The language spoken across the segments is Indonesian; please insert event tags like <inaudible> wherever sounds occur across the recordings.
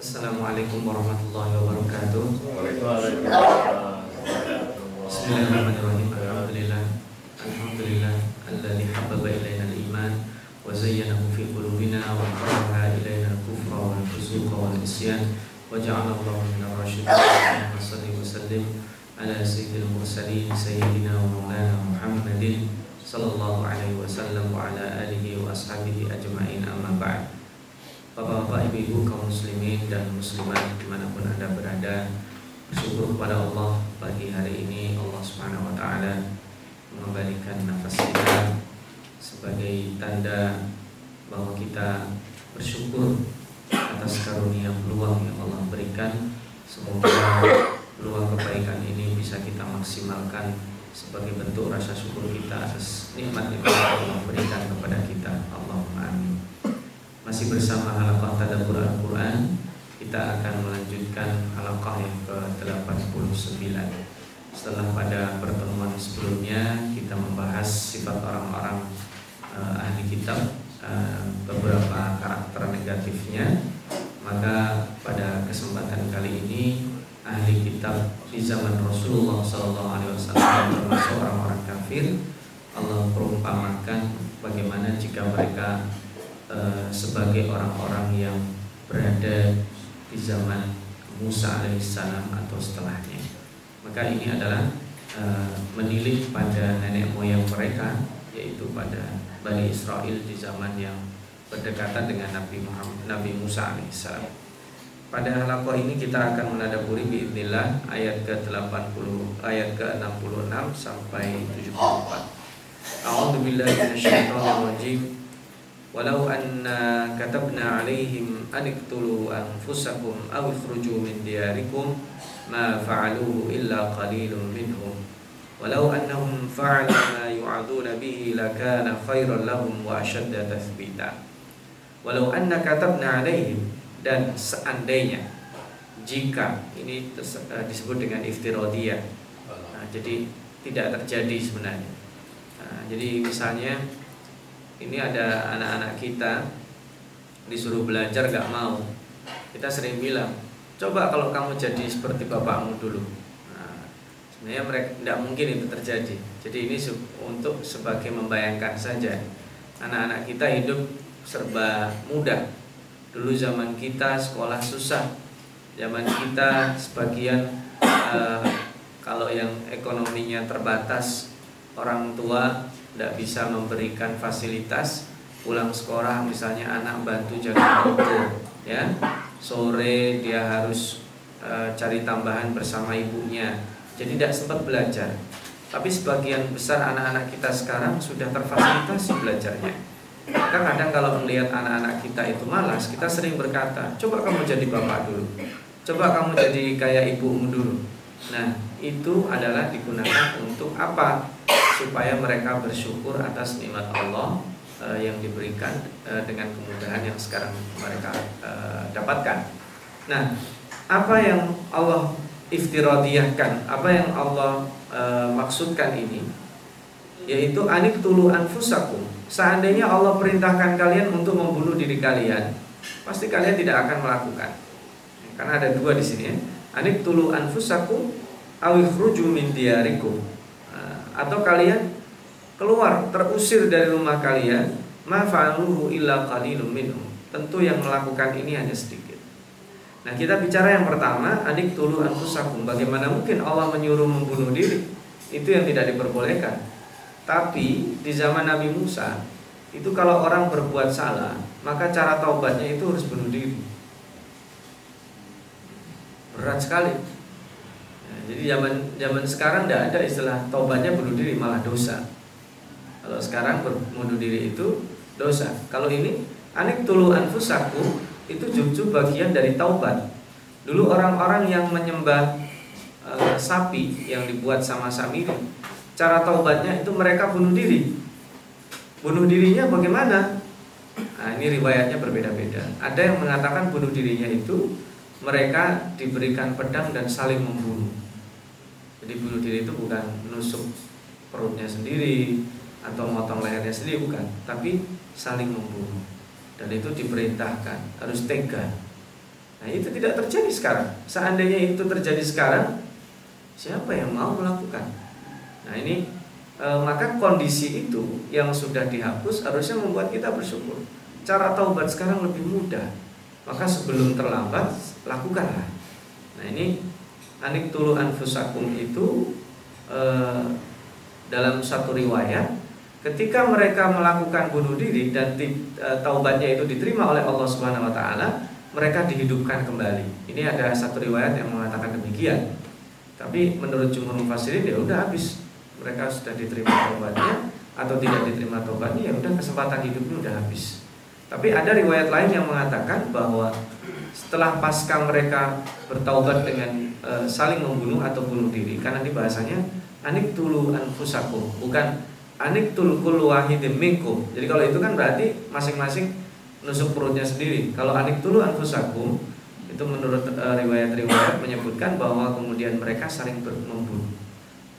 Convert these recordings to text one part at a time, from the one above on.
Assalamualaikum warahmatullahi wabarakatuh. Bismillahirrahmanirrahim. Alhamdulillah. Alhamdulillah alladzi habbaba ilaina al-iman wa zayyanahu fi qulubina wa karaha ilaina al-kufra wal fusuqa wal isyan wa ja'ala Allahu min ar-rasyidin. Shalli wa sallim ala sayyidil mursalin sayyidina wa maulana Muhammadin sallallahu alaihi wasallam wa ala alihi wa ashabihi ajma'in amma ba'd. Bapak-bapak, ibu-ibu, kaum muslimin dan muslimat di mana pun anda berada Bersyukur kepada Allah pagi hari ini. Allah subhanahu wa ta'ala Mengembalikan nafas kita Sebagai tanda bahwa kita bersyukur Atas karunia peluang yang Allah berikan. Semoga peluang kebaikan ini bisa kita maksimalkan Sebagai bentuk rasa syukur kita atas nikmat-nikmat yang Allah berikan kepada kita. Allahumma amin masih bersama halaqah tadabbur Al-Quran Kita akan melanjutkan halaqah yang ke-89. Setelah pada pertemuan sebelumnya Kita membahas sifat orang-orang uh, ahli kitab uh, Beberapa karakter negatifnya. Maka pada kesempatan kali ini Ahli kitab di zaman Rasulullah SAW Termasuk orang-orang kafir. Allah perumpamakan bagaimana jika mereka Eh, sebagai orang-orang yang berada di zaman Musa alaihissalam atau setelahnya. Maka ini adalah uh, menilik pada nenek moyang mereka yaitu pada Bani Israel di zaman yang berdekatan dengan Nabi Muhammad, Nabi Musa alaihissalam. Pada halakoh ini kita akan menadaburi biidnillah ayat ke-80 ayat ke-66 sampai 74. A'udzu billahi minasyaitonir rajim. Walau anna katabna alaihim an anfusakum aw min diyarikum ma fa'aluhu illa qalilun minhum. Walau annahum fa'alu ma yu'aduna bihi lakana khairan lahum wa ashadda tathbita. Walau anna katabna dan seandainya jika ini disebut dengan iftiradiyah. Nah, jadi tidak terjadi sebenarnya. Nah, jadi misalnya ini ada anak-anak kita disuruh belajar gak mau. Kita sering bilang coba kalau kamu jadi seperti bapakmu dulu. Nah, sebenarnya mereka tidak mungkin itu terjadi. Jadi ini untuk sebagai membayangkan saja anak-anak kita hidup serba mudah. Dulu zaman kita sekolah susah. Zaman kita sebagian uh, kalau yang ekonominya terbatas orang tua tidak bisa memberikan fasilitas pulang sekolah misalnya anak bantu jaga auto ya. Sore dia harus e, cari tambahan bersama ibunya. Jadi tidak sempat belajar. Tapi sebagian besar anak-anak kita sekarang sudah terfasilitasi belajarnya. Maka kadang kalau melihat anak-anak kita itu malas kita sering berkata coba kamu jadi bapak dulu. Coba kamu jadi kayak ibumu dulu. Nah itu adalah digunakan untuk apa supaya mereka bersyukur atas nikmat Allah uh, yang diberikan uh, dengan kemudahan yang sekarang mereka uh, dapatkan. Nah, apa yang Allah iftiradiyahkan, apa yang Allah uh, maksudkan ini yaitu anik tulu anfusakum. Seandainya Allah perintahkan kalian untuk membunuh diri kalian, pasti kalian tidak akan melakukan. Karena ada dua di sini ya. Anik tulu anfusakum awikhruju min diarikum atau kalian keluar terusir dari rumah kalian ma fa'aluhu illa qalilum minhum. Tentu yang melakukan ini hanya sedikit. Nah kita bicara yang pertama adik tulu anfusakum. Bagaimana mungkin Allah menyuruh membunuh diri? Itu yang tidak diperbolehkan. Tapi di zaman Nabi Musa itu kalau orang berbuat salah maka cara taubatnya itu harus bunuh diri. Berat sekali jadi zaman zaman sekarang tidak ada istilah taubatnya bunuh diri malah dosa. Kalau sekarang bunuh diri itu dosa. Kalau ini anik tulu anfusaku itu justru bagian dari taubat. Dulu orang-orang yang menyembah e, sapi yang dibuat sama Samiri, cara taubatnya itu mereka bunuh diri. Bunuh dirinya bagaimana? Nah, ini riwayatnya berbeda-beda. Ada yang mengatakan bunuh dirinya itu mereka diberikan pedang dan saling membunuh. Jadi bunuh diri itu bukan menusuk perutnya sendiri atau motong lehernya sendiri bukan, tapi saling membunuh. Dan itu diperintahkan harus tega. Nah itu tidak terjadi sekarang. Seandainya itu terjadi sekarang, siapa yang mau melakukan? Nah ini e, maka kondisi itu yang sudah dihapus harusnya membuat kita bersyukur. Cara taubat sekarang lebih mudah. Maka sebelum terlambat lakukanlah. Nah ini anik tulu anfusakum itu e, dalam satu riwayat ketika mereka melakukan bunuh diri dan e, taubatnya itu diterima oleh Allah Subhanahu wa taala mereka dihidupkan kembali. Ini ada satu riwayat yang mengatakan demikian. Tapi menurut jumhur mufassirin ya udah habis. Mereka sudah diterima tobatnya atau tidak diterima tobatnya ya udah kesempatan hidupnya udah habis. Tapi ada riwayat lain yang mengatakan bahwa setelah pasca mereka bertaubat dengan e, saling membunuh atau bunuh diri karena ini bahasanya anik tulu anfusakum bukan anik tulu minkum. Jadi kalau itu kan berarti masing-masing nusuk perutnya sendiri. Kalau anik tulu anfusakum itu menurut eh, riwayat-riwayat menyebutkan bahwa kemudian mereka saling membunuh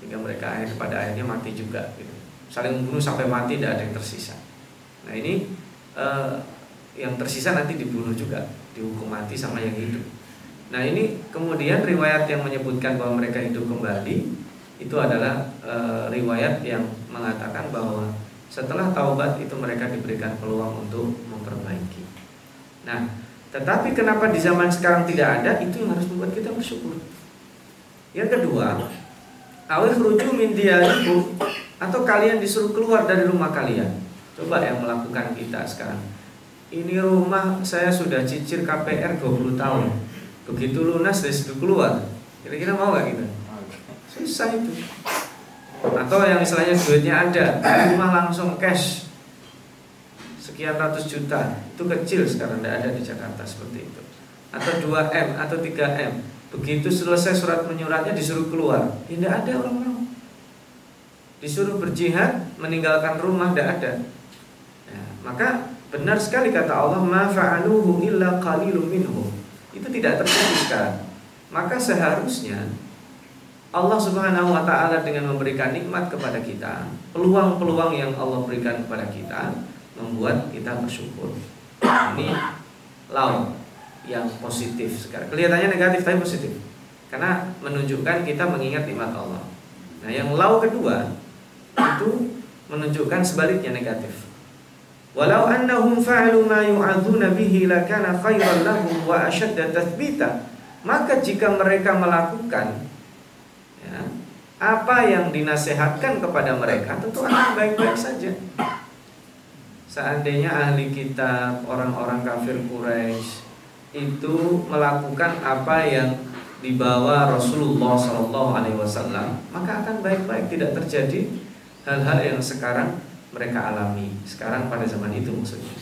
hingga mereka akhir pada akhirnya mati juga gitu. Saling membunuh sampai mati tidak ada yang tersisa. Nah, ini uh, yang tersisa nanti dibunuh juga, dihukum mati sama yang hidup. Nah, ini kemudian riwayat yang menyebutkan bahwa mereka hidup kembali itu adalah uh, riwayat yang mengatakan bahwa setelah taubat itu mereka diberikan peluang untuk memperbaiki. Nah, tetapi kenapa di zaman sekarang tidak ada? Itu yang harus membuat kita bersyukur. Yang kedua, awih ruju min diyarikum atau kalian disuruh keluar dari rumah kalian. Coba yang melakukan kita sekarang. Ini rumah saya sudah cicir KPR 20 tahun. Begitu lunas sudah keluar. Kira-kira mau gak kita? Susah itu. Atau yang istilahnya duitnya ada rumah langsung cash. Sekian ratus juta. Itu kecil sekarang tidak ada di Jakarta seperti itu. Atau 2M atau 3M begitu selesai surat menyuratnya disuruh keluar. Tidak ada orang-orang. Disuruh berjihad meninggalkan rumah tidak ada. Ya, maka benar sekali kata Allah ma fa'aluhu illa qalilum minhum itu tidak terjadi sekarang maka seharusnya Allah Subhanahu wa taala dengan memberikan nikmat kepada kita, peluang-peluang yang Allah berikan kepada kita membuat kita bersyukur. Ini law yang positif sekarang. Kelihatannya negatif tapi positif. Karena menunjukkan kita mengingat nikmat Allah. Nah, yang law kedua itu menunjukkan sebaliknya negatif. Walau annahum fa'alu ma yu'adzuna bihi lakana khairan lahum wa ashadda tathbita. Maka jika mereka melakukan ya, apa yang dinasehatkan kepada mereka tentu akan baik-baik saja. Seandainya ahli kitab, orang-orang kafir Quraisy itu melakukan apa yang dibawa Rasulullah Shallallahu Alaihi Wasallam, maka akan baik-baik, tidak terjadi hal-hal yang sekarang mereka alami. Sekarang pada zaman itu maksudnya.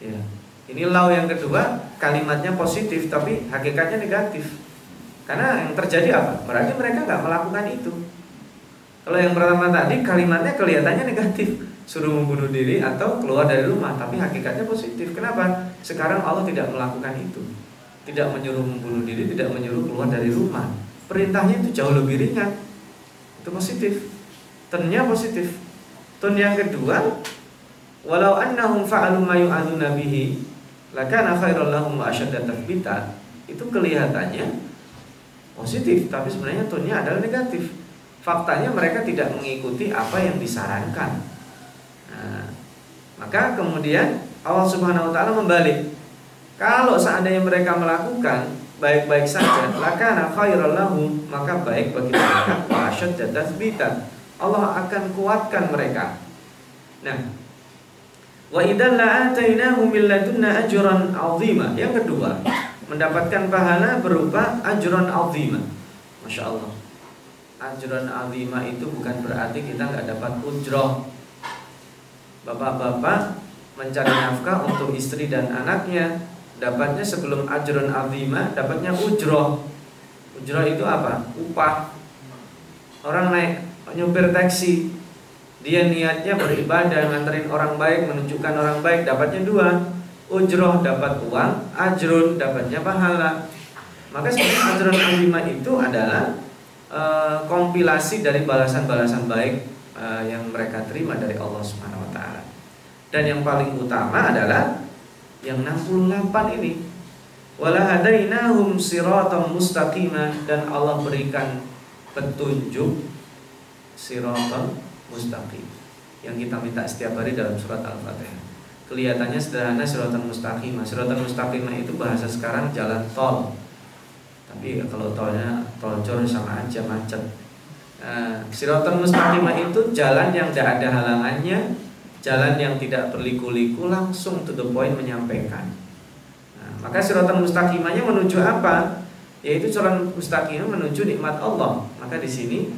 Ya. Ini lau yang kedua, kalimatnya positif tapi hakikatnya negatif. Karena yang terjadi apa? Berarti mereka nggak melakukan itu. Kalau yang pertama tadi kalimatnya kelihatannya negatif, suruh membunuh diri atau keluar dari rumah, tapi hakikatnya positif. Kenapa? Sekarang Allah tidak melakukan itu. Tidak menyuruh membunuh diri, tidak menyuruh keluar dari rumah. Perintahnya itu jauh lebih ringan. Itu positif. Tennya positif. Tun yang kedua, walau annahum fa'alu ma yu'adzuna bihi lakana khairal lahum wa asyadda tathbita. Itu kelihatannya positif tapi sebenarnya tonnya adalah negatif. Faktanya mereka tidak mengikuti apa yang disarankan. Nah, maka kemudian Allah Subhanahu Wa Taala membalik kalau seandainya mereka melakukan baik-baik saja lakana khairal lahum maka baik bagi mereka wa tathbita Allah akan kuatkan mereka nah wa ajran 'azima yang kedua mendapatkan pahala berupa ajron azimah. Masya Allah. Ajron azimah itu bukan berarti kita nggak dapat ujroh. Bapak-bapak mencari nafkah untuk istri dan anaknya, dapatnya sebelum ajron azimah, dapatnya ujroh. Ujroh itu apa? Upah. Orang naik nyupir taksi, dia niatnya beribadah, nganterin orang baik, menunjukkan orang baik, dapatnya dua ujroh dapat uang, ajrun dapatnya pahala. Maka sebenarnya ajrun azimah itu adalah e, kompilasi dari balasan-balasan baik e, yang mereka terima dari Allah Subhanahu wa taala. Dan yang paling utama adalah yang 68 ini. walahadainahum siratan mustaqimah dan Allah berikan petunjuk siratan mustaqim yang kita minta setiap hari dalam surat Al-Fatihah. Kelihatannya sederhana siratan mustaqimah. Siratan mustaqimah itu bahasa sekarang jalan tol. Tapi kalau tolnya tol jor sama aja macet. Nah, siratan mustaqimah itu jalan yang tidak ada halangannya, jalan yang tidak berliku-liku langsung to the point menyampaikan. Maka siratan mustaqimahnya menuju apa? Yaitu jalan mustaqimah menuju nikmat Allah. Maka di sini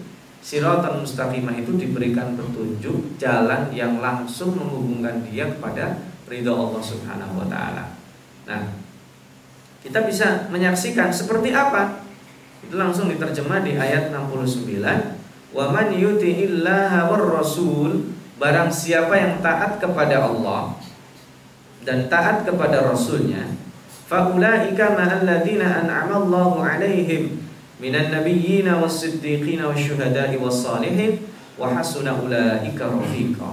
siratan mustaqimah itu diberikan petunjuk jalan yang langsung menghubungkan dia kepada ridha Allah Subhanahu wa taala. Nah, kita bisa menyaksikan seperti apa? Itu langsung diterjemah di ayat 69. Wa man yuti'illaha war rasul barang siapa yang taat kepada Allah dan taat kepada rasulnya faulaika ma'alladzina an'ama Allahu 'alaihim minan nabiyyin was-siddiqin wasyuhada'i was-salihin wa hasuna ulaika rafiqa.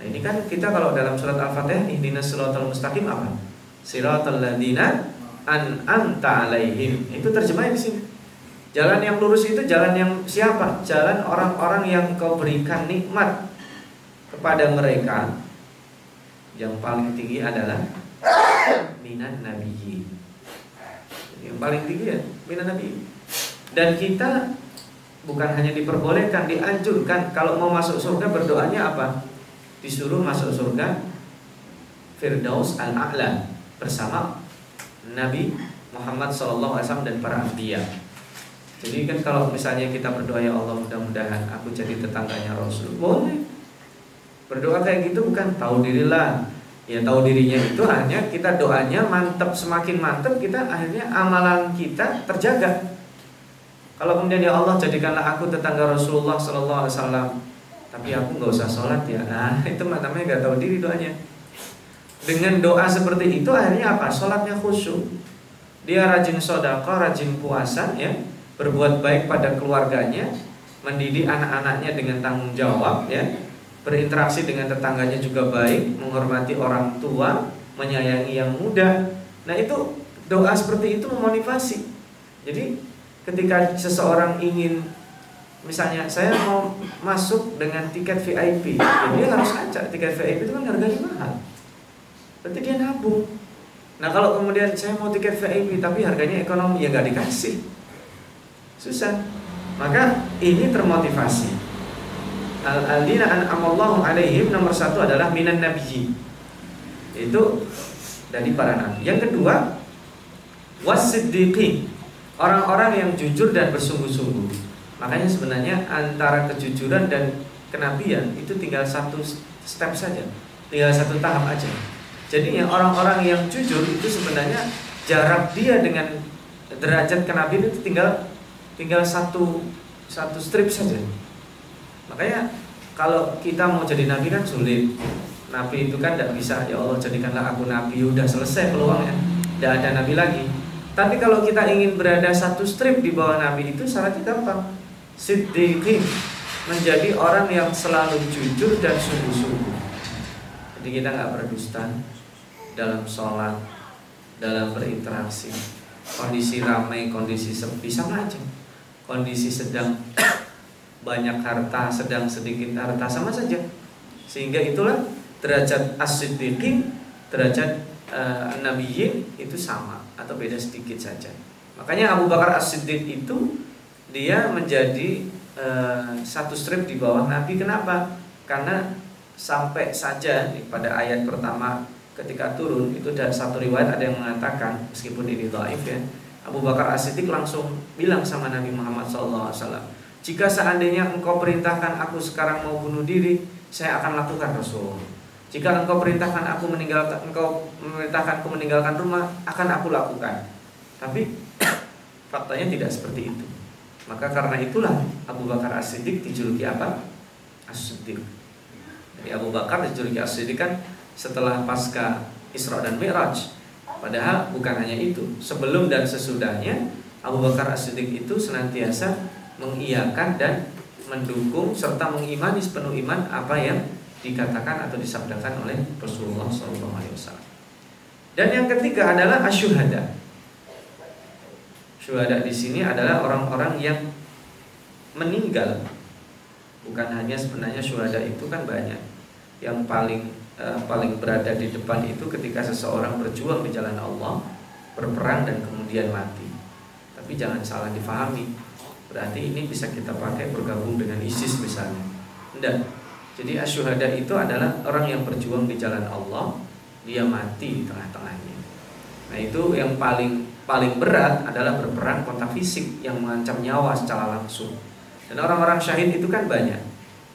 Nah, ini kan kita kalau dalam surat Al-Fatihah ihdinas siratal mustaqim apa? Siratal ladzina an'amta 'alaihim. Itu terjemahnya di sini. Jalan yang lurus itu jalan yang siapa? Jalan orang-orang yang kau berikan nikmat kepada mereka. Yang paling tinggi adalah minan nabiyyin. Yang paling tinggi ya minan nabiyyin. Dan kita bukan hanya diperbolehkan, dianjurkan kalau mau masuk surga berdoanya apa? Disuruh masuk surga Firdaus al-A'la bersama Nabi Muhammad SAW dan para anbiya. Jadi kan kalau misalnya kita berdoa ya Allah mudah-mudahan aku jadi tetangganya Rasul, boleh. Berdoa kayak gitu bukan tahu dirilah ya tahu dirinya itu hanya kita doanya mantap semakin mantap kita akhirnya amalan kita terjaga kalau kemudian ya Allah jadikanlah aku tetangga Rasulullah Sallallahu Alaihi Wasallam. Tapi aku nggak usah sholat ya. Nah <laughs> itu namanya nggak tahu diri doanya. Dengan doa seperti itu akhirnya apa? Sholatnya khusyuk. Dia rajin sodako rajin puasa ya. Berbuat baik pada keluarganya mendidik anak-anaknya dengan tanggung jawab ya. Berinteraksi dengan tetangganya juga baik, menghormati orang tua, menyayangi yang muda. Nah, itu doa seperti itu memotivasi. Jadi, ketika seseorang ingin misalnya saya mau masuk dengan tiket VIP, ya dia harus acak tiket VIP itu kan harganya mahal. Berarti dia nabung. Nah, kalau kemudian saya mau tiket VIP tapi harganya ekonomi ya nggak dikasih. Susah. Maka ini termotivasi al-adzina an'amallahu alaihim nomor satu adalah minan nabiyyin. Itu dari para nabi. Yang kedua, wasiddiqin. Orang-orang yang jujur dan bersungguh-sungguh. Makanya sebenarnya antara kejujuran dan kenabian itu tinggal satu step saja. Tinggal satu tahap aja. Jadi yang orang-orang yang jujur itu sebenarnya jarak dia dengan derajat kenabian itu tinggal tinggal satu satu strip saja. Makanya kalau kita mau jadi nabi kan sulit. Nabi itu kan tidak bisa ya Allah jadikanlah aku nabi udah selesai peluangnya. Tidak ada nabi lagi. Tapi kalau kita ingin berada satu strip di bawah nabi itu syaratnya gampang. Siddiqin menjadi orang yang selalu jujur dan sungguh-sungguh. Jadi kita nggak berdusta dalam sholat, dalam berinteraksi. Kondisi ramai, kondisi sepi sama aja. Kondisi sedang <coughs> banyak harta sedang sedikit harta sama saja sehingga itulah derajat as-siddiqin derajat uh, nabiyyin itu sama atau beda sedikit saja. Makanya Abu Bakar as-siddiq itu dia menjadi uh, satu strip di bawah Nabi. Kenapa? Karena sampai saja pada ayat pertama ketika turun itu ada satu riwayat ada yang mengatakan meskipun ini dhaif ya Abu Bakar as-siddiq langsung bilang sama Nabi Muhammad SAW jika seandainya engkau perintahkan aku sekarang mau bunuh diri, saya akan lakukan Rasul. Jika engkau perintahkan aku meninggalkan engkau memerintahkan aku meninggalkan rumah, akan aku lakukan. Tapi <coughs> faktanya tidak seperti itu. Maka karena itulah Abu Bakar As-Siddiq dijuluki apa? As-Siddiq. Jadi Abu Bakar dijuluki As-Siddiq kan setelah pasca Isra dan Mi'raj. Padahal bukan hanya itu. Sebelum dan sesudahnya Abu Bakar As-Siddiq itu senantiasa mengiyakan dan mendukung serta mengimani sepenuh iman apa yang dikatakan atau disabdakan oleh Rasulullah SAW. Dan yang ketiga adalah asyuhada. Syuhada di sini adalah orang-orang yang meninggal. Bukan hanya sebenarnya syuhada itu kan banyak. Yang paling eh, paling berada di depan itu ketika seseorang berjuang di jalan Allah, berperang dan kemudian mati. Tapi jangan salah difahami. Berarti ini bisa kita pakai bergabung dengan ISIS misalnya. Tidak. Jadi asyuhada itu adalah orang yang berjuang di jalan Allah, dia mati di tengah-tengahnya. Nah, itu yang paling paling berat adalah berperang kontak fisik yang mengancam nyawa secara langsung. Dan orang-orang syahid itu kan banyak,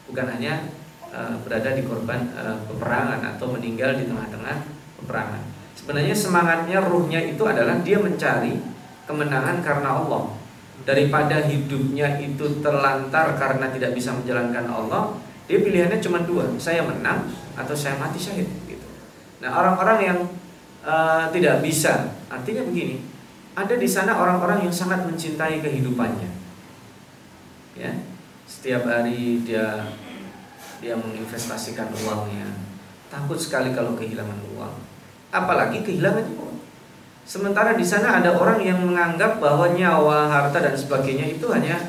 bukan hanya uh, berada di korban uh, peperangan atau meninggal di tengah-tengah peperangan. Sebenarnya semangatnya, ruhnya itu adalah dia mencari kemenangan karena Allah. Daripada hidupnya itu terlantar karena tidak bisa menjalankan Allah, dia pilihannya cuma dua, saya menang atau saya mati syahid. Gitu. Nah orang-orang yang uh, tidak bisa, artinya begini, ada di sana orang-orang yang sangat mencintai kehidupannya ya setiap hari dia dia menginvestasikan uangnya takut sekali kalau kehilangan uang apalagi kehilangan uang sementara di sana ada orang yang menganggap bahwa nyawa harta dan sebagainya itu hanya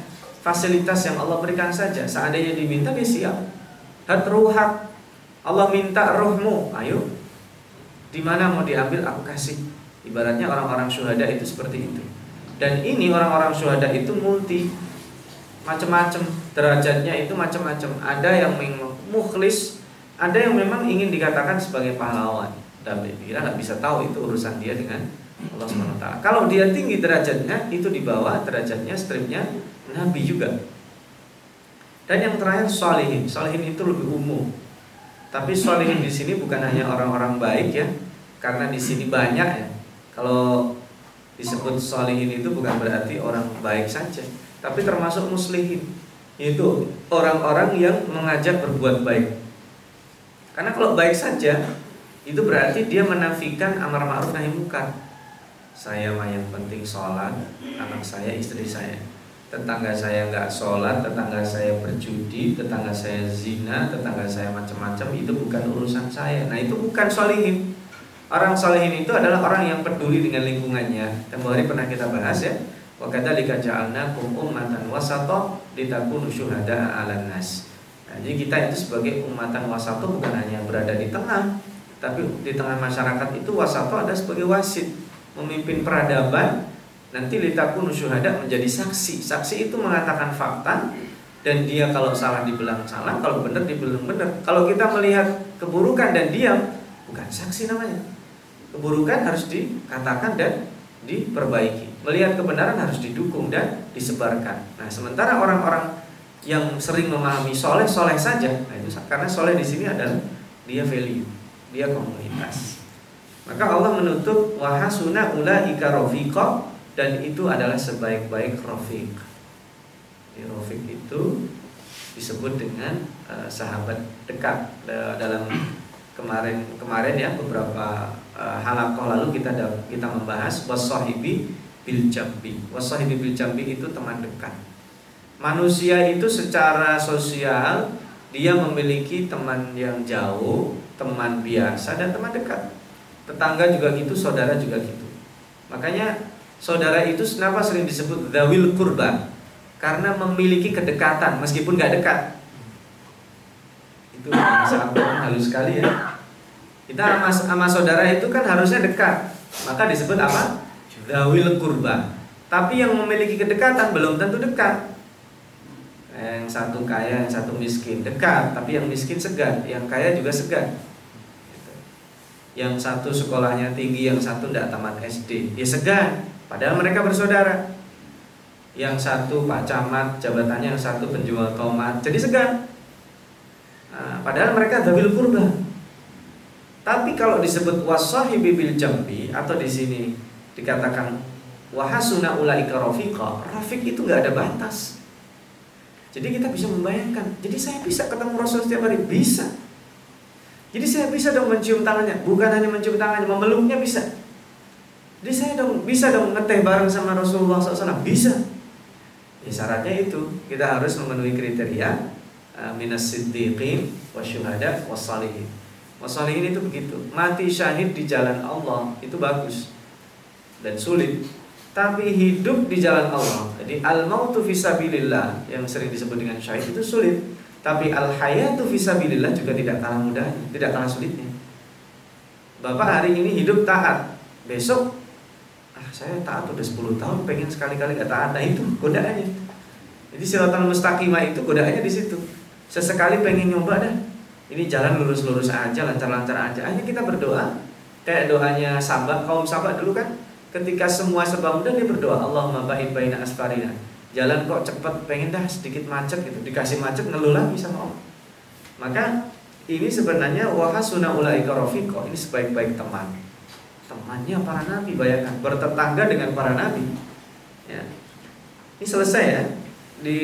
fasilitas yang Allah berikan saja. Seandainya diminta dia siap. Hatruhak Allah minta rohmu ayo. Di mana mau diambil? Aku kasih. Ibaratnya orang-orang syuhada itu seperti itu. Dan ini orang-orang syuhada itu multi. Macam-macam derajatnya itu macam-macam ada yang mukhlis. Ada yang memang ingin dikatakan sebagai pahlawan. Dan kira nggak bisa tahu itu urusan dia dengan Allah SWT kalau dia tinggi derajatnya itu di bawah derajatnya stripnya Nabi juga. Dan yang terakhir solihin solihin itu lebih umum. Tapi solihin di sini bukan hanya orang-orang baik ya. Karena di sini banyak ya. Kalau disebut solihin itu bukan berarti orang baik saja. Tapi termasuk muslimin yaitu orang-orang yang mengajak berbuat baik. Karena kalau baik saja itu berarti dia menafikan amar ma'ruf nahi munkar. Saya mah yang penting sholat, anak saya, istri saya. Tetangga saya nggak sholat, tetangga saya berjudi, tetangga saya zina, tetangga saya macam-macam itu bukan urusan saya. Nah itu bukan solihin. Orang solihin itu adalah orang yang peduli dengan lingkungannya. Hari pernah kita bahas ya Wa kadzalika ja'alnakum ummatan wasata litakunu syuhada'a 'alan nas. Nah, jadi kita itu sebagai umatan wasato bukan hanya berada di tengah, tapi di tengah masyarakat itu wasato ada sebagai wasit, memimpin peradaban. Nanti litakunu syuhada menjadi saksi. Saksi itu mengatakan fakta dan dia kalau salah dibilang salah, kalau benar dibilang benar. Kalau kita melihat keburukan dan diam, bukan saksi namanya. Keburukan harus dikatakan dan diperbaiki. Melihat kebenaran harus didukung dan disebarkan. Nah, sementara orang-orang yang sering memahami soleh soleh saja, nah itu karena soleh di sini adalah dia value, dia komunitas. Maka Allah menutup wahasuna ulaika rafiqa dan itu adalah sebaik-baik rafiq. Di rafiq itu disebut dengan uh, sahabat dekat uh, dalam kemarin kemarin ya beberapa uh, halakoh lalu kita kita membahas wasahibi bil jambi. Wasahibi bil jambi itu teman dekat. Manusia itu secara sosial dia memiliki teman yang jauh, teman biasa dan teman dekat. Tetangga juga gitu, saudara juga gitu. Makanya saudara itu kenapa sering disebut dawil kurba? Karena memiliki kedekatan meskipun gak dekat. Itu sangat halus sekali ya. Kita sama, sama saudara itu kan harusnya dekat. Maka disebut apa? Dawil kurba Tapi yang memiliki kedekatan belum tentu dekat Yang satu kaya, yang satu miskin Dekat, tapi yang miskin segan Yang kaya juga segan gitu. Yang satu sekolahnya tinggi, yang satu tidak tamat SD Ya segan, padahal mereka bersaudara. Yang satu Pak Camat, jabatannya yang satu penjual tomat. Jadi segan. Nah, Padahal mereka dawil kurba. Tapi kalau disebut wasahibi bil jambi Atau di sini dikatakan wahasuna ulaika rafiqa, rafiq itu nggak ada batas. Jadi kita bisa membayangkan, jadi saya bisa ketemu Rasul setiap hari? Bisa. Jadi saya bisa dong mencium tangannya, bukan hanya mencium tangannya, memeluknya bisa. Jadi saya dong bisa dong ngeteh bareng sama Rasulullah SAW, bisa. Ya syaratnya itu kita harus memenuhi kriteria uh, minas siddiqin wasyuhada wassalihin. Wassalihin itu begitu, mati syahid di jalan Allah itu bagus dan sulit. tapi hidup di jalan Allah. Jadi al mautu fisabilillah yang sering disebut dengan syahid itu sulit, tapi al hayatu fisabilillah juga tidak kalah mudah, tidak kalah sulitnya. Bapak hari ini hidup taat, besok ah saya taat udah 10 tahun, pengen sekali-kali gak taat, nah itu godaannya. Jadi siratal mustaqimah itu godaannya di situ. Sesekali pengen nyoba dah, ini jalan lurus-lurus aja, lancar-lancar aja. Hanya kita berdoa, kayak doanya sahabat, kaum sahabat dulu kan, ketika semua serba mudah dia berdoa Allahumma ba'id baina asfarina. Jalan kok cepet pengen dah sedikit macet gitu. Dikasih macet ngeluh lagi sama Allah. Maka ini sebenarnya wahasuna ulaika rafiqo. Ini sebaik-baik teman temannya para nabi bayangkan bertetangga dengan para nabi ya ini selesai ya di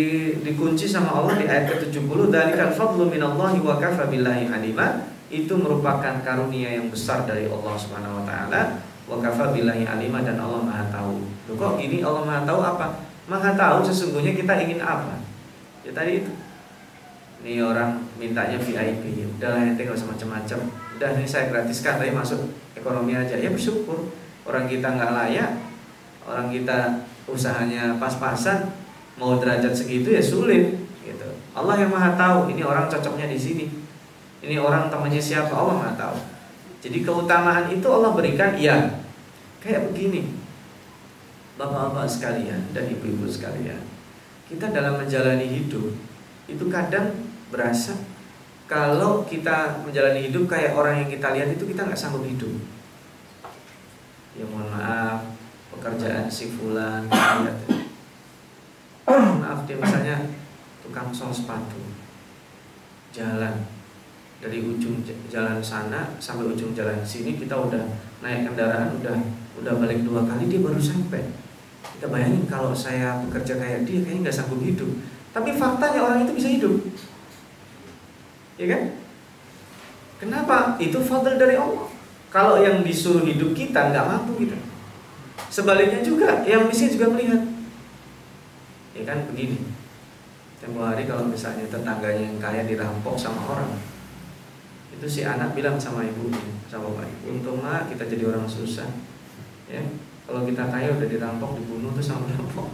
dikunci sama Allah di ayat ke-70 dzalikal fadlu minallahi wa kafa billahi alima itu merupakan karunia yang besar dari Allah Subhanahu wa taala wa kafa alima dan Allah Maha tahu. Loh, kok ini Allah Maha tahu apa? Maha tahu sesungguhnya kita ingin apa. Ya tadi itu. Ini orang mintanya VIP, udahlah ente gak usah macam-macam. Udah nih saya gratiskan tapi masuk ekonomi aja. Ya bersyukur. Orang kita nggak layak, orang kita usahanya pas-pasan, mau derajat segitu ya sulit gitu. Allah yang Maha tahu, ini orang cocoknya di sini. Ini orang temannya siapa? Allah Maha tahu. Jadi keutamaan itu Allah berikan ya kayak begini. Bapak-bapak sekalian dan ibu-ibu sekalian, kita dalam menjalani hidup itu kadang berasa kalau kita menjalani hidup kayak orang yang kita lihat itu kita nggak sanggup hidup. Ya mohon maaf, pekerjaan si fulan, <coughs> maaf dia misalnya tukang sol sepatu, jalan. Dari ujung jalan sana sampai ujung jalan sini kita udah naik kendaraan udah udah balik dua kali dia baru sampai. Kita bayangin kalau saya bekerja kayak dia kayaknya nggak sanggup hidup. Tapi faktanya orang itu bisa hidup ya kan? Kenapa? Itu fadl dari Allah. Kalau yang disuruh hidup kita nggak mampu kita. Sebaliknya juga yang miskin juga melihat. Ya kan? Begini. Tempo hari kalau misalnya tetangganya yang kaya dirampok sama orang itu si anak bilang sama ibunya sama bapak ibu untung mah kita jadi orang susah. Ya. Kalau kita kaya udah dirampok dibunuh tuh sama perampok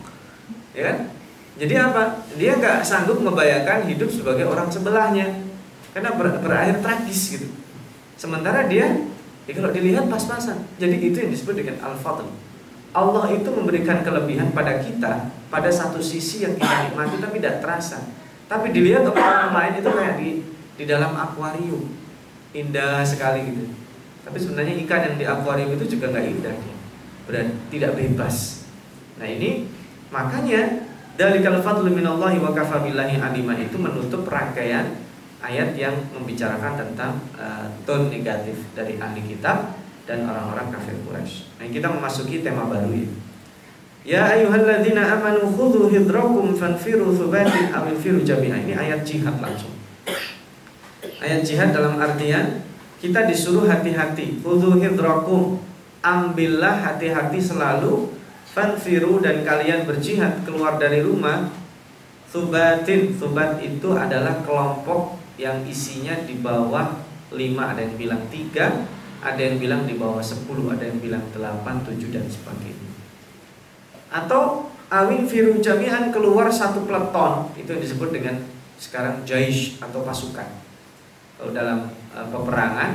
ya kan? Jadi apa? Dia nggak sanggup membayangkan hidup sebagai orang sebelahnya karena ber, berakhir tragis gitu sementara dia ya kalau dilihat pas-pasan jadi itu yang disebut dengan al-fadl Allah itu memberikan kelebihan pada kita pada satu sisi yang kita nikmati tapi tidak terasa tapi dilihat orang lain itu kayak di di dalam akuarium indah sekali gitu. Tapi sebenarnya ikan yang di akuarium itu juga nggak indah. Berarti tidak bebas. Nah ini makanya dari fadlu minallahi wa kafa billahi alima itu menutup rangkaian ayat yang membicarakan tentang uh, tone negatif dari ahli kitab dan orang-orang kafir Quraisy. Nah, kita memasuki tema baru ini. Ya ayyuhalladzina amanu khudhu hidrakum fanfiru thubatin awil firu jami'a. Ini ayat jihad langsung. Ayat jihad dalam artian kita disuruh hati-hati. Khudhu hidrakum. Ambillah hati-hati selalu fanfiru dan kalian berjihad keluar dari rumah. Subatin, subat itu adalah kelompok yang isinya di bawah 5 ada yang bilang 3 ada yang bilang di bawah 10 ada yang bilang 8, 7 dan sebagainya. Atau awin firu jami'an keluar satu peleton itu yang disebut dengan sekarang jaish atau pasukan. Kalau dalam e, peperangan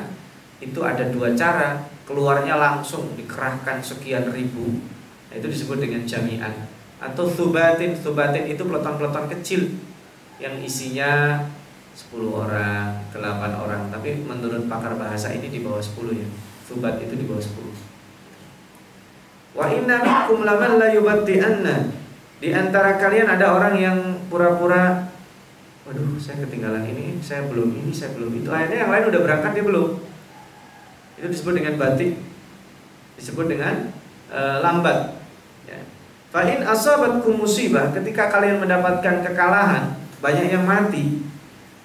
itu ada dua cara keluarnya langsung dikerahkan sekian ribu nah, itu disebut dengan jami'an. Atau thubatin thubatin itu peleton-peleton kecil yang isinya 10 orang, 8 orang. Tapi menurut pakar bahasa ini di bawah 10 ya. Thubat itu di bawah 10 wa inna minkum laman la yubatti'anna di antara kalian ada orang yang pura-pura waduh saya ketinggalan ini saya belum ini saya belum itu. Akhirnya yang lain udah berangkat dia belum. Itu disebut dengan batik. Disebut dengan e, lambat. Ya. Fa'in asabatkum musibah ketika kalian mendapatkan kekalahan banyak yang mati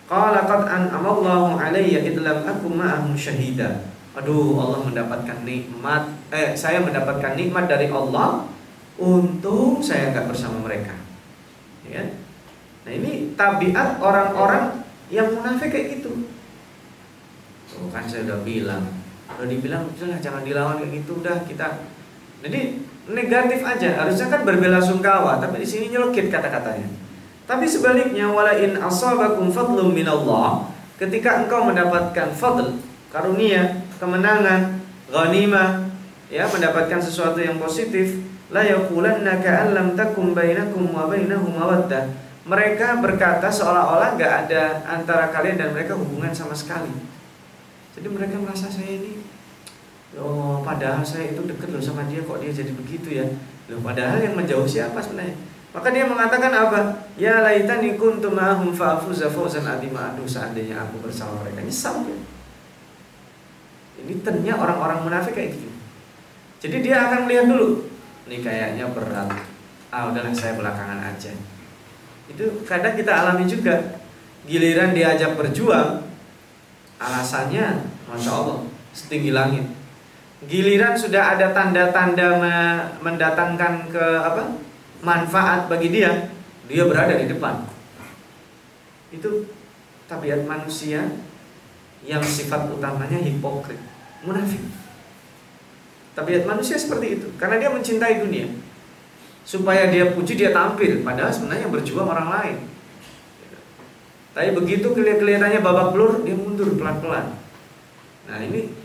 qala qad an'amallahu alayya idlam akum ma'ahum syahida aduh Allah mendapatkan nikmat eh saya mendapatkan nikmat dari Allah untung saya nggak bersama mereka ya Nah ini tabiat orang-orang yang munafik kayak gitu. Oh, kan saya udah bilang, udah dibilang jangan dilawan kayak gitu udah kita. Jadi negatif aja. Harusnya kan berbela sungkawa, tapi di sini nyelkit kata-katanya. Tapi sebaliknya wala in asabakum fadlum minallah, ketika engkau mendapatkan fadl, karunia, kemenangan, ghanimah, ya mendapatkan sesuatu yang positif, la yaqulanna ka'an lam takum bainakum wa bainahum mawaddah. Mereka berkata seolah-olah nggak ada antara kalian dan mereka hubungan sama sekali. Jadi mereka merasa saya ini Oh, padahal saya itu dekat loh sama dia kok dia jadi begitu ya. Loh, padahal yang menjauh siapa sebenarnya? Maka dia mengatakan apa? Ya laitani kuntu ma'ahum fa'afuza fawzan adima. Aduh, seandainya aku bersama mereka nyesal ya. Ini ternyata orang-orang munafik kayak gitu. Jadi dia akan melihat dulu. Ini kayaknya berat. Ah, udahlah saya belakangan aja. Itu kadang kita alami juga. Giliran diajak berjuang, alasannya, masya Allah, setinggi langit giliran sudah ada tanda-tanda mendatangkan ke apa manfaat bagi dia. Dia berada di depan. Itu tabiat manusia yang sifat utamanya hipokrit munafik. Tabiat manusia seperti itu karena dia mencintai dunia. Supaya dia puji dia tampil padahal sebenarnya yang berjuang orang lain. Tapi begitu kelihatannya babak belur dia mundur pelan-pelan. Nah ini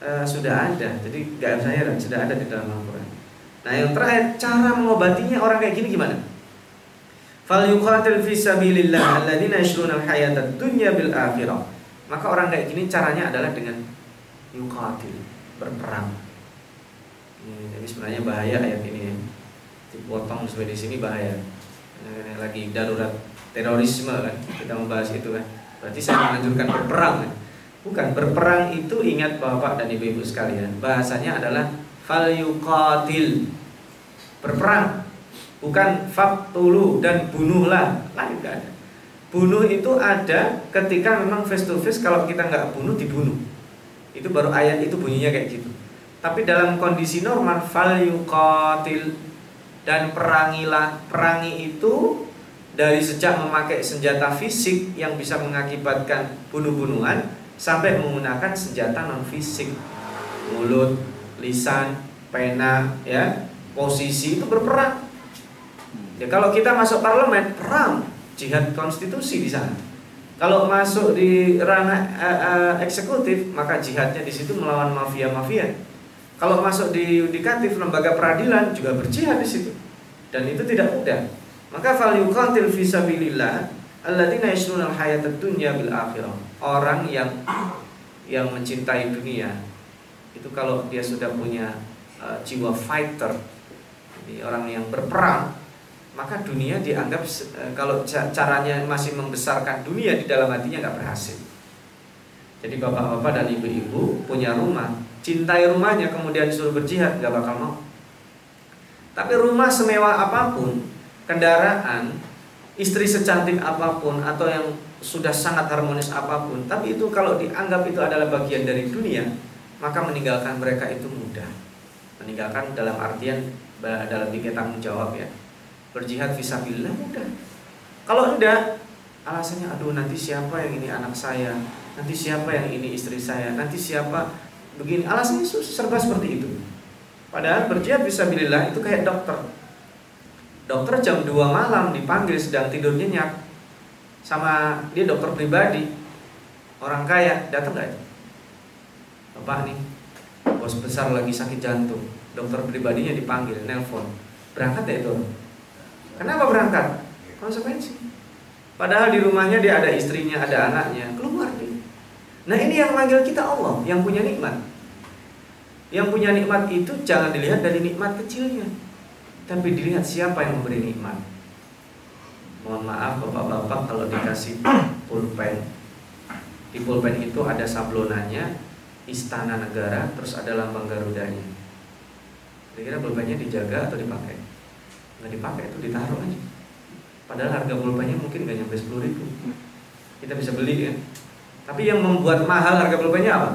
uh, sudah ada. Jadi gak saya sudah ada di dalam Al-Quran. Nah yang terakhir cara mengobatinya orang kayak gini gimana? Fal yuqatil fi sabilillah alladziina yashruna al-hayata dunya bil akhirah. Maka orang kayak gini caranya adalah dengan yuqatil, berperang. Ini, ini sebenarnya bahaya ayat ini ya. Dipotong seperti di sini bahaya. Lagi darurat terorisme kan. Kita membahas itu kan. Berarti saya menganjurkan berperang kan. Bukan berperang itu ingat Bapak dan Ibu-ibu sekalian. Bahasanya adalah fal yuqatil. Berperang. Bukan faktulu dan bunuhlah. Lain ada. Bunuh itu ada ketika memang face to face kalau kita nggak bunuh dibunuh. Itu baru ayat itu bunyinya kayak gitu. Tapi dalam kondisi normal fal yuqatil dan perangilah. Perangi itu dari sejak memakai senjata fisik yang bisa mengakibatkan bunuh-bunuhan sampai menggunakan senjata non fisik mulut lisan pena ya posisi itu berperang. Ya kalau kita masuk parlemen perang. Jihad konstitusi di sana. Kalau masuk di ranah uh, uh, eksekutif maka jihadnya di situ melawan mafia-mafia. Kalau masuk di yudikatif lembaga peradilan juga berjihad di situ. Dan itu tidak mudah. Maka fal yuqatil fi sabilillah alladzina yashruna al-hayatad dunya bil akhirah orang yang yang mencintai dunia itu kalau dia sudah punya uh, jiwa fighter jadi orang yang berperang maka dunia dianggap uh, kalau caranya masih membesarkan dunia di dalam hatinya nggak berhasil. Jadi bapak-bapak dan ibu-ibu punya rumah cintai rumahnya kemudian disuruh berjihad nggak bakal mau. Tapi rumah semewah apa pun kendaraan istri secantik apa pun atau yang sudah sangat harmonis apa pun, tapi itu kalau dianggap itu adalah bagian dari dunia, maka meninggalkan mereka itu mudah. Meninggalkan dalam artian dalam tiga tanggung jawab ya. Berjihad visabilillah mudah. Kalau enggak, alasannya aduh nanti siapa yang ini anak saya, nanti siapa yang ini istri saya, nanti siapa begini. Alasannya serba seperti itu. Padahal berjihad visabilillah itu kayak dokter. Dokter jam 2 malam dipanggil sedang tidur nyenyak, sama dia dokter pribadi orang kaya datang nggak bapak nih? Bos besar lagi sakit jantung. Dokter pribadinya dipanggil nelpon. Berangkat ya itu kenapa berangkat? Konsekuensi. Padahal di rumahnya dia ada istrinya ada anaknya keluar dia. Nah ini yang manggil kita Allah yang punya nikmat. Yang punya nikmat itu jangan dilihat dari nikmat kecilnya tapi dilihat siapa yang memberi nikmat. Mohon maaf bapak-bapak kalau dikasih pulpen. Di pulpen itu ada sablonannya istana negara terus ada lambang garudanya. Kira-kira pulpennya dijaga atau dipakai? Nggak dipakai itu ditaruh aja. Padahal harga pulpennya mungkin nggak nyampe sepuluh ribu. Kita bisa beli ya tapi yang membuat mahal harga pulpennya apa?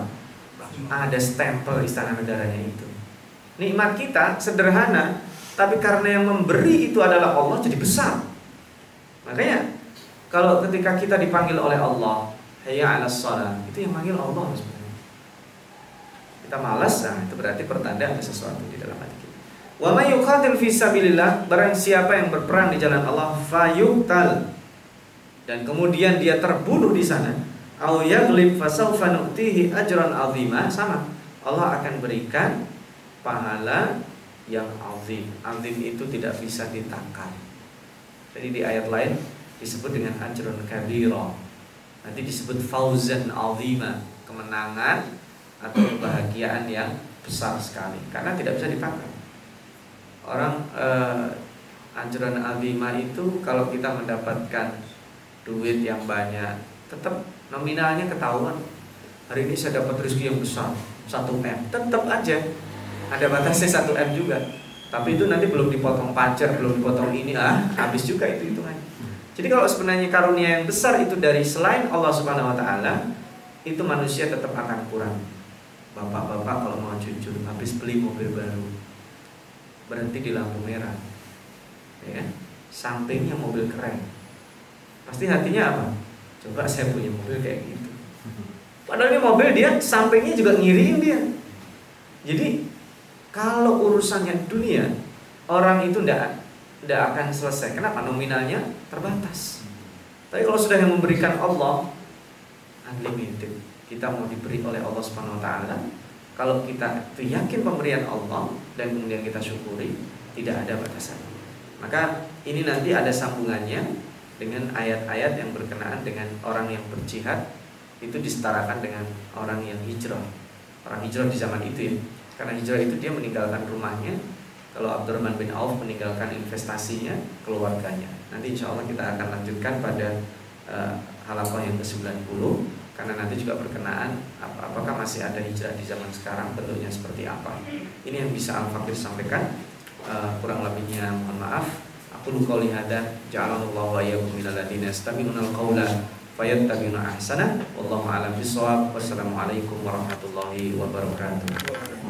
Ada stempel istana negaranya itu. Nikmat kita sederhana tapi karena yang memberi itu adalah Allah jadi besar. Makanya kalau ketika kita dipanggil oleh Allah, hayya 'alas shalah, itu yang manggil Allah. Kita malas, nah itu berarti pertanda ada sesuatu di dalam hati kita. Wa may yuqatil fi sabilillah barang siapa yang berperang di jalan Allah fayuqtal. Dan kemudian dia terbunuh di sana au yaglib fasawfa nu'tihi ajran azima sama. Allah akan berikan pahala yang azim. Azim itu tidak bisa ditakar jadi di ayat lain disebut dengan ajrun kabira. Nanti disebut fauzan azima kemenangan atau kebahagiaan yang besar sekali. Karena tidak bisa ditakar orang eh, anjuran azimah itu kalau kita mendapatkan duit yang banyak tetap nominalnya ketahuan. Hari ini saya dapat rezeki yang besar 1 M. Tetap aja. Ada batasnya 1 M juga. Tapi itu nanti belum dipotong pajak belum dipotong ini ah habis juga itu hitungannya. Jadi kalau sebenarnya karunia yang besar itu dari selain Allah Subhanahu Wa Taala itu manusia tetap akan kurang bapak-bapak kalau mau jujur habis beli mobil baru berhenti di lampu merah. Ya kan? sampingnya mobil keren. Pasti hatinya apa? Coba saya punya mobil kayak gitu. Padahal ini mobil dia sampingnya juga ngiriin dia. Jadi kalau urusannya dunia orang itu tidak tidak akan selesai. Kenapa? Nominalnya terbatas. Tapi kalau sudah yang memberikan Allah unlimited kita mau diberi oleh Allah Subhanahu Wa Taala kalau kita itu yakin pemberian Allah dan kemudian kita syukuri, tidak ada batasan. Maka ini nanti ada sambungannya dengan ayat-ayat yang berkenaan dengan orang yang berjihad itu disetarakan dengan orang yang hijrah. Orang hijrah di zaman itu ya. Karena hijrah itu dia meninggalkan rumahnya. Kalau Abdurrahman bin Auf meninggalkan investasinya, keluarganya. Nanti insya Allah kita akan lanjutkan pada uh, halaman yang ke-90 karena nanti juga berkenaan apakah masih ada hijrah di zaman sekarang bentuknya seperti apa. Ini yang bisa Al Fakir sampaikan. Uh, kurang lebihnya mohon maaf. Aku luka lihada ja'alallahu wa iyyakum minal ladina yastami'una al-qawla fayattabi'una ahsana. Wallahu a'lam bissawab. Wassalamualaikum warahmatullahi wabarakatuh